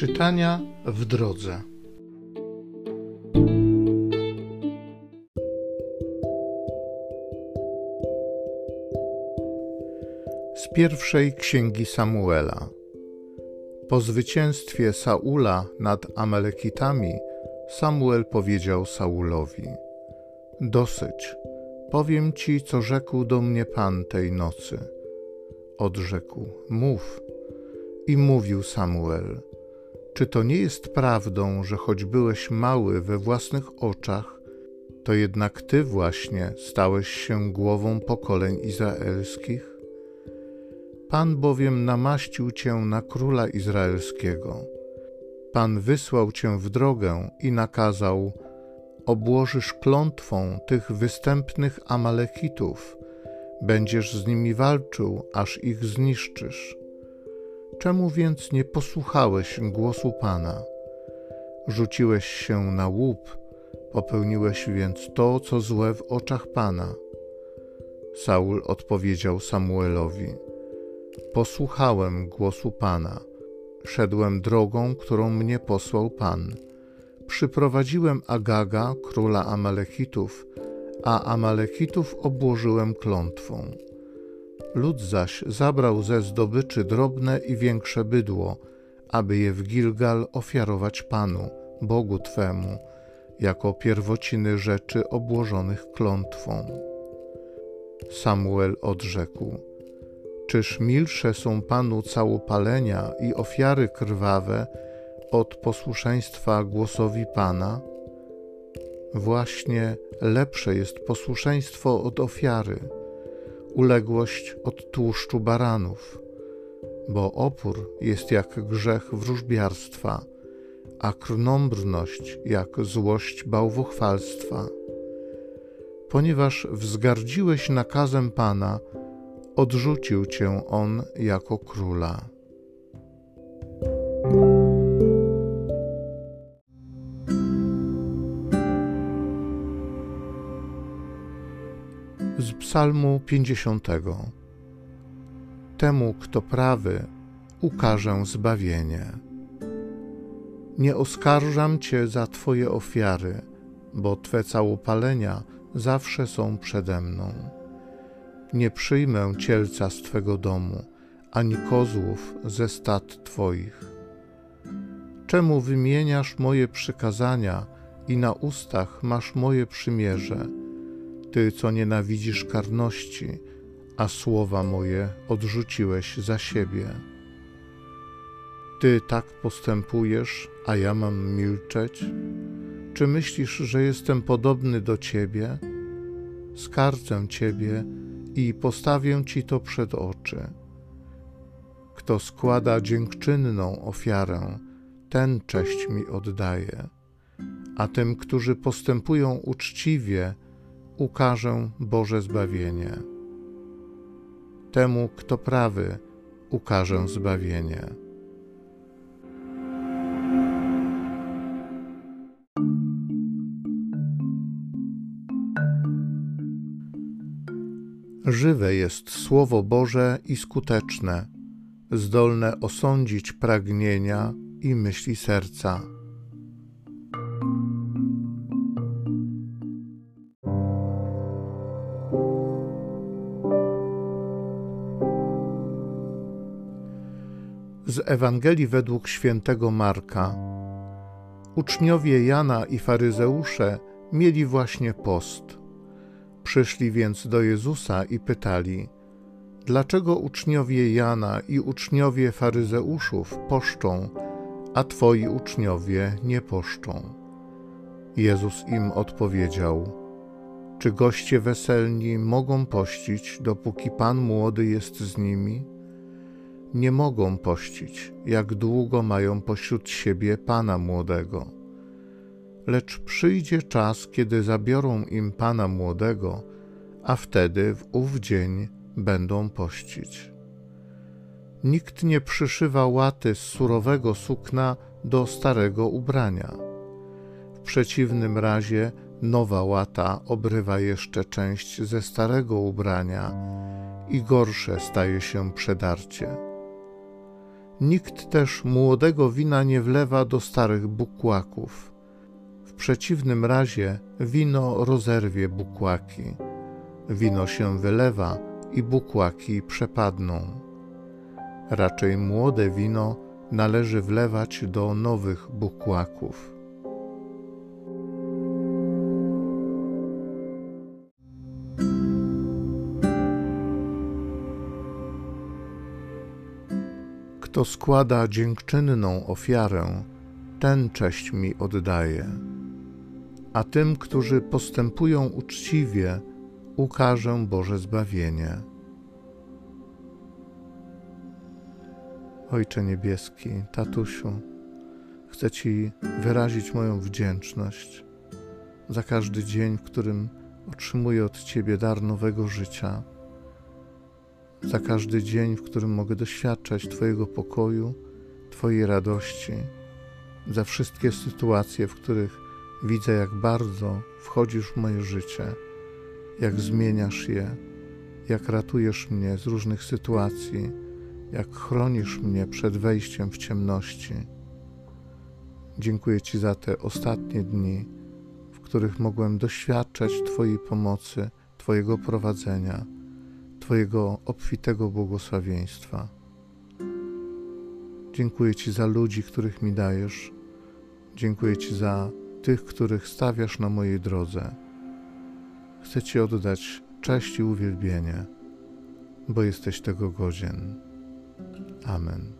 Czytania w drodze. Z pierwszej księgi Samuela. Po zwycięstwie Saula nad Amalekitami, Samuel powiedział Saulowi: Dosyć, powiem ci, co rzekł do mnie Pan tej nocy. Odrzekł: Mów. I mówił Samuel: czy to nie jest prawdą, że choć byłeś mały we własnych oczach, to jednak ty właśnie stałeś się głową pokoleń izraelskich? Pan bowiem namaścił cię na króla izraelskiego. Pan wysłał cię w drogę i nakazał: Obłożysz klątwą tych występnych Amalekitów, będziesz z nimi walczył, aż ich zniszczysz. Czemu więc nie posłuchałeś głosu Pana? Rzuciłeś się na łup, popełniłeś więc to, co złe w oczach Pana. Saul odpowiedział Samuelowi: Posłuchałem głosu Pana, szedłem drogą, którą mnie posłał Pan. Przyprowadziłem Agaga, króla Amalekitów, a Amalekitów obłożyłem klątwą. Lud zaś zabrał ze zdobyczy drobne i większe bydło, aby je w Gilgal ofiarować Panu, Bogu Twemu, jako pierwociny rzeczy obłożonych klątwą. Samuel odrzekł: Czyż milsze są Panu całopalenia i ofiary krwawe od posłuszeństwa głosowi Pana? Właśnie lepsze jest posłuszeństwo od ofiary uległość od tłuszczu baranów, bo opór jest jak grzech wróżbiarstwa, a krnąbrność jak złość bałwochwalstwa. Ponieważ wzgardziłeś nakazem Pana, odrzucił cię on jako króla. Psalmu 50. Temu, kto prawy, ukażę zbawienie. Nie oskarżam Cię za Twoje ofiary, bo Twe całopalenia zawsze są przede mną. Nie przyjmę cielca z Twego domu, ani kozłów ze stad Twoich. Czemu wymieniasz moje przykazania i na ustach masz moje przymierze? Ty, co nienawidzisz karności, a słowa moje odrzuciłeś za siebie. Ty tak postępujesz, a ja mam milczeć? Czy myślisz, że jestem podobny do Ciebie? Skarcę Ciebie i postawię Ci to przed oczy. Kto składa dziękczynną ofiarę, ten cześć mi oddaje, a tym, którzy postępują uczciwie, ukażę Boże zbawienie. Temu, kto prawy, ukażę zbawienie. Żywe jest Słowo Boże i skuteczne, zdolne osądzić pragnienia i myśli serca. Z Ewangelii według świętego Marka. Uczniowie Jana i faryzeusze mieli właśnie post. Przyszli więc do Jezusa i pytali: Dlaczego uczniowie Jana i uczniowie faryzeuszów poszczą, a twoi uczniowie nie poszczą? Jezus im odpowiedział: Czy goście weselni mogą pościć, dopóki pan młody jest z nimi? nie mogą pościć, jak długo mają pośród siebie pana młodego. Lecz przyjdzie czas, kiedy zabiorą im pana młodego, a wtedy w ów dzień będą pościć. Nikt nie przyszywa łaty z surowego sukna do starego ubrania. W przeciwnym razie nowa łata obrywa jeszcze część ze starego ubrania i gorsze staje się przedarcie Nikt też młodego wina nie wlewa do starych bukłaków. W przeciwnym razie wino rozerwie bukłaki. Wino się wylewa i bukłaki przepadną. Raczej młode wino należy wlewać do nowych bukłaków. Kto składa dziękczynną ofiarę, ten cześć mi oddaje. A tym, którzy postępują uczciwie, ukażę Boże zbawienie. Ojcze Niebieski, tatusiu, chcę Ci wyrazić moją wdzięczność za każdy dzień, w którym otrzymuję od Ciebie dar nowego życia za każdy dzień, w którym mogę doświadczać Twojego pokoju, Twojej radości, za wszystkie sytuacje, w których widzę, jak bardzo wchodzisz w moje życie, jak zmieniasz je, jak ratujesz mnie z różnych sytuacji, jak chronisz mnie przed wejściem w ciemności. Dziękuję Ci za te ostatnie dni, w których mogłem doświadczać Twojej pomocy, Twojego prowadzenia Twojego obfitego błogosławieństwa. Dziękuję Ci za ludzi, których mi dajesz. Dziękuję Ci za tych, których stawiasz na mojej drodze. Chcę Ci oddać cześć i uwielbienie, bo jesteś tego godzien. Amen.